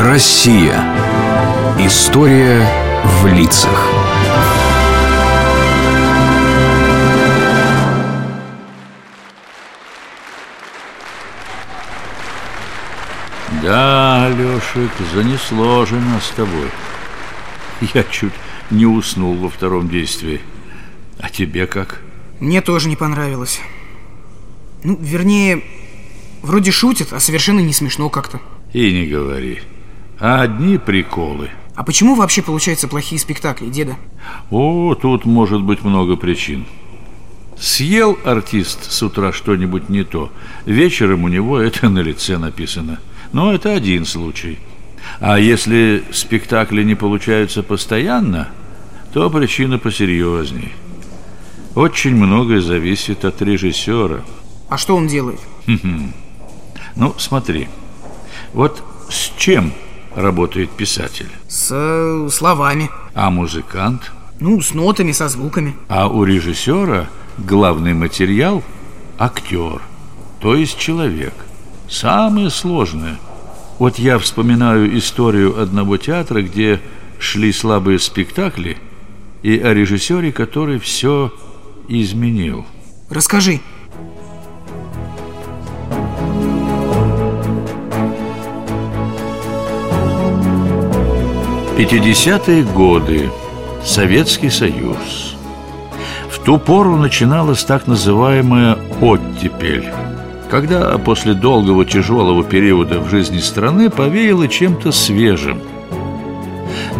Россия. История в лицах. Да, Лешик, занесло же нас с тобой. Я чуть не уснул во втором действии. А тебе как? Мне тоже не понравилось. Ну, вернее, вроде шутят, а совершенно не смешно как-то. И не говори. А одни приколы. А почему вообще получаются плохие спектакли, деда? О, тут может быть много причин. Съел артист с утра что-нибудь не то. Вечером у него это на лице написано. Но это один случай. А если спектакли не получаются постоянно, то причина посерьезней. Очень многое зависит от режиссера. А что он делает? Ну, смотри. Вот с чем работает писатель? С э, словами. А музыкант? Ну, с нотами, со звуками. А у режиссера главный материал – актер, то есть человек. Самое сложное. Вот я вспоминаю историю одного театра, где шли слабые спектакли, и о режиссере, который все изменил. Расскажи. 50-е годы. Советский Союз. В ту пору начиналась так называемая «оттепель», когда после долгого тяжелого периода в жизни страны повеяло чем-то свежим.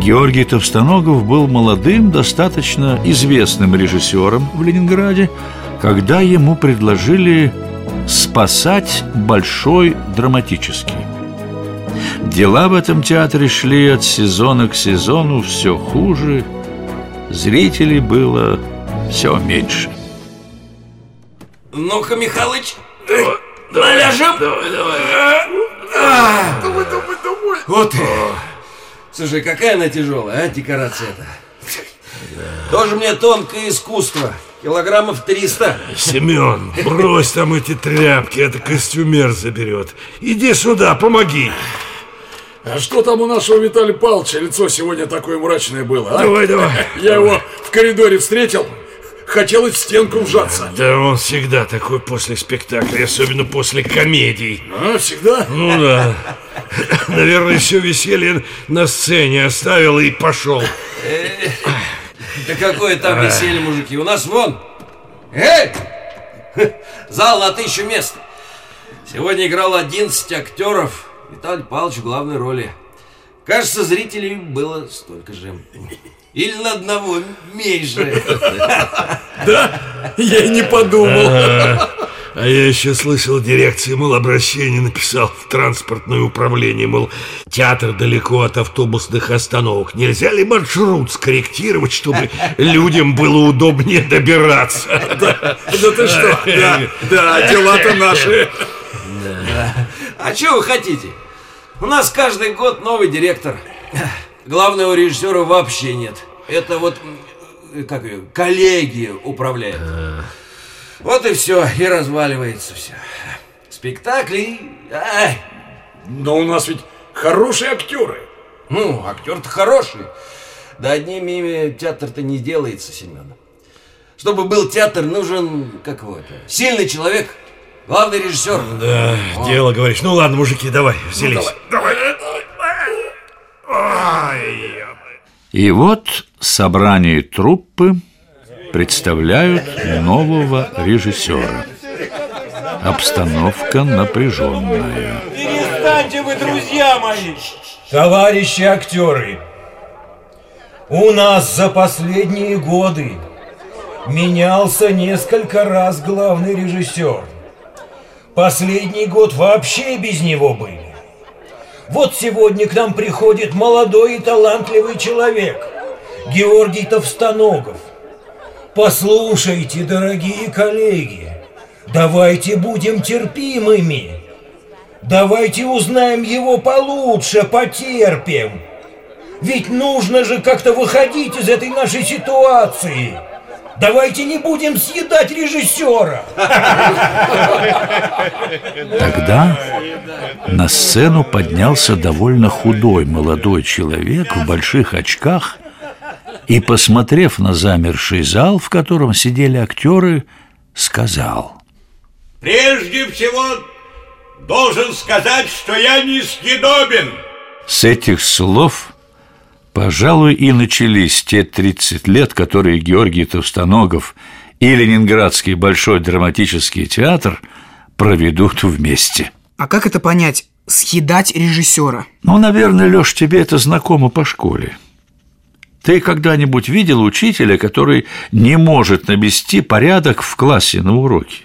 Георгий Товстоногов был молодым, достаточно известным режиссером в Ленинграде, когда ему предложили спасать большой драматический. Дела в этом театре шли от сезона к сезону все хуже, зрителей было все меньше. Ну-ка, Михалыч, давай, наляжем? Давай, давай. А, давай, давай, давай. Вот ты. Слушай, какая она тяжелая, а, декорация-то? Тоже мне тонкое искусство. Килограммов 300. Семен, брось там эти тряпки, это костюмер заберет. Иди сюда, помоги. А что там у нашего Виталия Павловича? Лицо сегодня такое мрачное было, а? Давай, давай. Я его в коридоре встретил. Хотелось в стенку вжаться. Да он всегда такой после спектакля, особенно после комедий. А, всегда? Ну да. Наверное, все веселье на сцене оставил и пошел. Да какое там веселье, мужики? У нас вон. Эй! Зал на тысячу мест. Сегодня играл 11 актеров. Виталий Павлович в главной роли. Кажется, зрителей было столько же. Или на одного меньше. Да? Я и не подумал. А я еще слышал, дирекция, мол, обращение написал в транспортное управление, мол, театр далеко от автобусных остановок. Нельзя ли маршрут скорректировать, чтобы людям было удобнее добираться? Да, ты что? Да, да дела-то наши. А что вы хотите? У нас каждый год новый директор. Главного режиссера вообще нет. Это вот, как ее, коллеги управляют. Вот и все, и разваливается все. Спектакли... Ай. Но у нас ведь хорошие актеры. Ну, актер-то хороший. Да одним ими театр-то не делается, Семен. Чтобы был театр, нужен, как его это, сильный человек, главный режиссер. Да, О. дело говоришь. Ну ладно, мужики, давай, взялись. Ну, давай, давай. И вот собрание труппы представляют нового режиссера. Обстановка напряженная. Перестаньте вы, друзья мои! Товарищи актеры, у нас за последние годы менялся несколько раз главный режиссер. Последний год вообще без него были. Вот сегодня к нам приходит молодой и талантливый человек, Георгий Товстоногов. Послушайте, дорогие коллеги, давайте будем терпимыми. Давайте узнаем его получше, потерпим. Ведь нужно же как-то выходить из этой нашей ситуации. Давайте не будем съедать режиссера. Тогда на сцену поднялся довольно худой молодой человек в больших очках и, посмотрев на замерший зал, в котором сидели актеры, сказал Прежде всего, должен сказать, что я не съедобен. С этих слов, пожалуй, и начались те 30 лет, которые Георгий Товстоногов и Ленинградский Большой драматический театр проведут вместе. А как это понять? Съедать режиссера? Ну, наверное, Леш, тебе это знакомо по школе. Ты когда-нибудь видел учителя, который не может навести порядок в классе на уроке?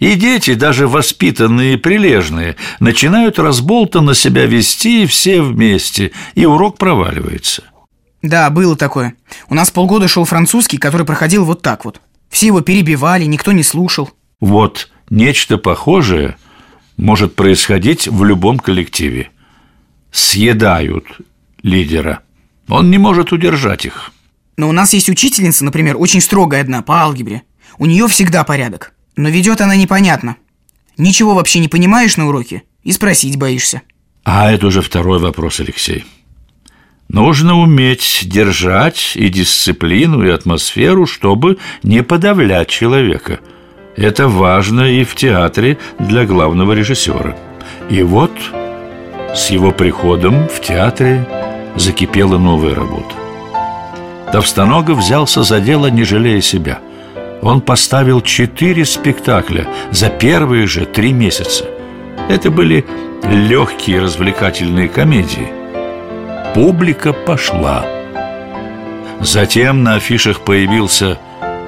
И дети, даже воспитанные и прилежные, начинают разболтанно себя вести все вместе, и урок проваливается. Да, было такое. У нас полгода шел французский, который проходил вот так вот. Все его перебивали, никто не слушал. Вот нечто похожее может происходить в любом коллективе. Съедают лидера. Он не может удержать их. Но у нас есть учительница, например, очень строгая одна по алгебре. У нее всегда порядок. Но ведет она непонятно. Ничего вообще не понимаешь на уроке и спросить боишься. А это уже второй вопрос, Алексей. Нужно уметь держать и дисциплину, и атмосферу, чтобы не подавлять человека. Это важно и в театре для главного режиссера. И вот с его приходом в театре закипела новая работа. Товстоногов взялся за дело, не жалея себя – он поставил четыре спектакля за первые же три месяца. Это были легкие развлекательные комедии. Публика пошла. Затем на афишах появился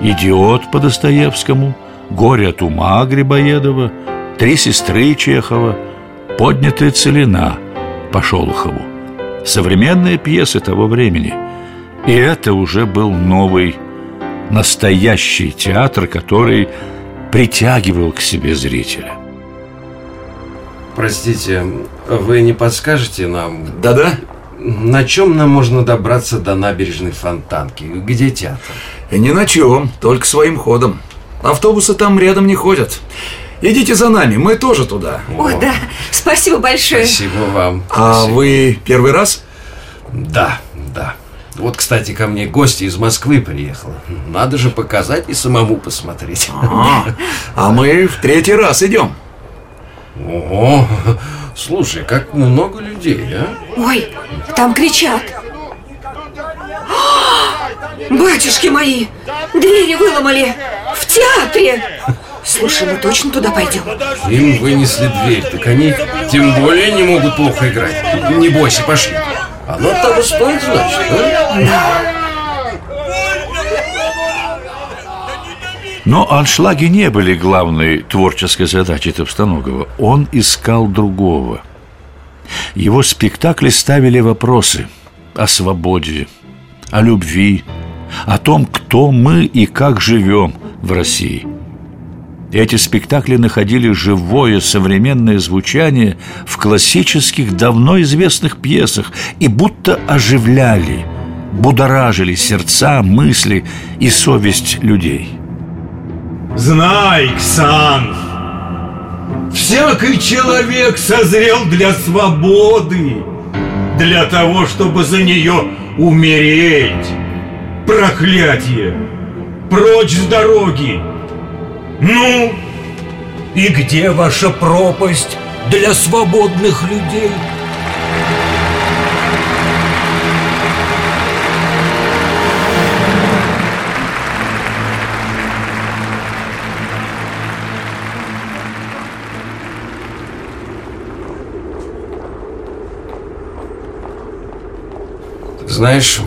«Идиот» по Достоевскому, «Горе от ума» Грибоедова, «Три сестры» Чехова, «Поднятая целина» по Шолохову. Современные пьесы того времени. И это уже был новый настоящий театр, который притягивал к себе зрителя. Простите, вы не подскажете нам? Да-да. На чем нам можно добраться до набережной Фонтанки? Где театр? Ни на чем, только своим ходом. Автобусы там рядом не ходят. Идите за нами, мы тоже туда. О, да, спасибо большое. Спасибо вам. А Спасибо. вы первый раз? Да, да. Вот, кстати, ко мне гости из Москвы приехал. Надо же показать и самому посмотреть. А, а мы в третий раз идем. Ого, слушай, как много людей, а? Ой, там кричат. А, батюшки мои, двери выломали в театре. Слушай, мы точно туда пойдем? Им вынесли дверь, так они тем более не могут плохо играть. Не бойся, пошли. Оно того стоит, значит, а? Да. Но аншлаги не были главной творческой задачей Товстоногова. Он искал другого. Его спектакли ставили вопросы о свободе, о любви, о том, кто мы и как живем в России. Эти спектакли находили живое современное звучание в классических, давно известных пьесах и будто оживляли, будоражили сердца, мысли и совесть людей. Знай, Ксан, всякий человек созрел для свободы, для того, чтобы за нее умереть. Проклятие! Прочь с дороги! Ну, И где ваша пропасть для свободных людей? Знаешь,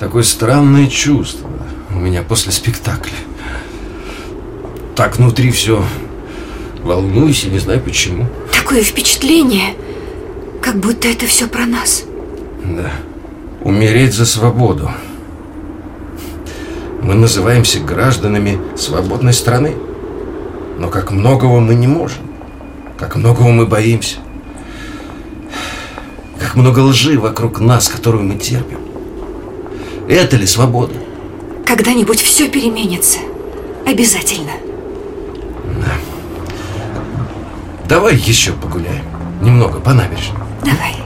такое странное чувство у меня после спектакля. Так внутри все волнуюсь и не знаю почему. Такое впечатление, как будто это все про нас. Да. Умереть за свободу. Мы называемся гражданами свободной страны. Но как многого мы не можем. Как многого мы боимся. Как много лжи вокруг нас, которую мы терпим. Это ли свобода? Когда-нибудь все переменится. Обязательно. Давай еще погуляем. Немного по набережной. Давай.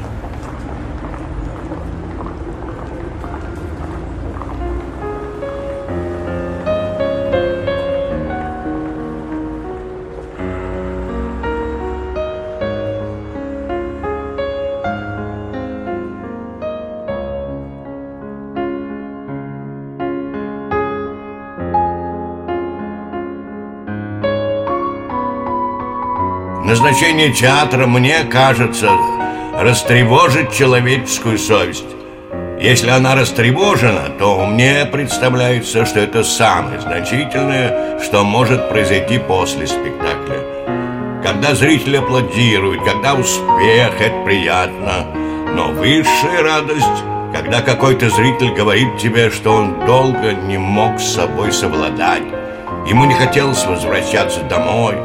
Назначение театра, мне кажется, растревожить человеческую совесть. Если она растревожена, то мне представляется, что это самое значительное, что может произойти после спектакля. Когда зрители аплодируют, когда успех, это приятно. Но высшая радость, когда какой-то зритель говорит тебе, что он долго не мог с собой совладать. Ему не хотелось возвращаться домой,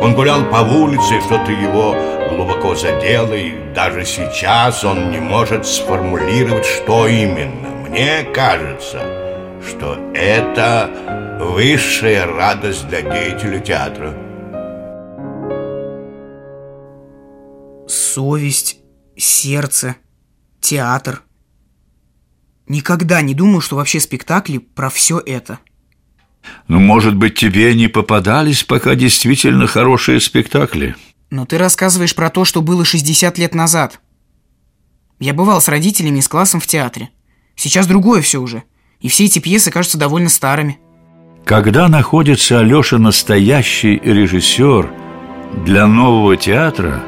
он гулял по улице, что-то его глубоко задело, и даже сейчас он не может сформулировать, что именно. Мне кажется, что это высшая радость для деятеля театра. Совесть, сердце, театр. Никогда не думал, что вообще спектакли про все это – ну, может быть, тебе не попадались пока действительно хорошие спектакли? Но ты рассказываешь про то, что было 60 лет назад. Я бывал с родителями и с классом в театре. Сейчас другое все уже. И все эти пьесы кажутся довольно старыми. Когда находится Алеша настоящий режиссер для нового театра,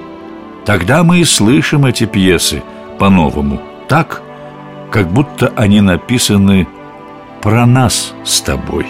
тогда мы и слышим эти пьесы по-новому. Так, как будто они написаны про нас с тобой.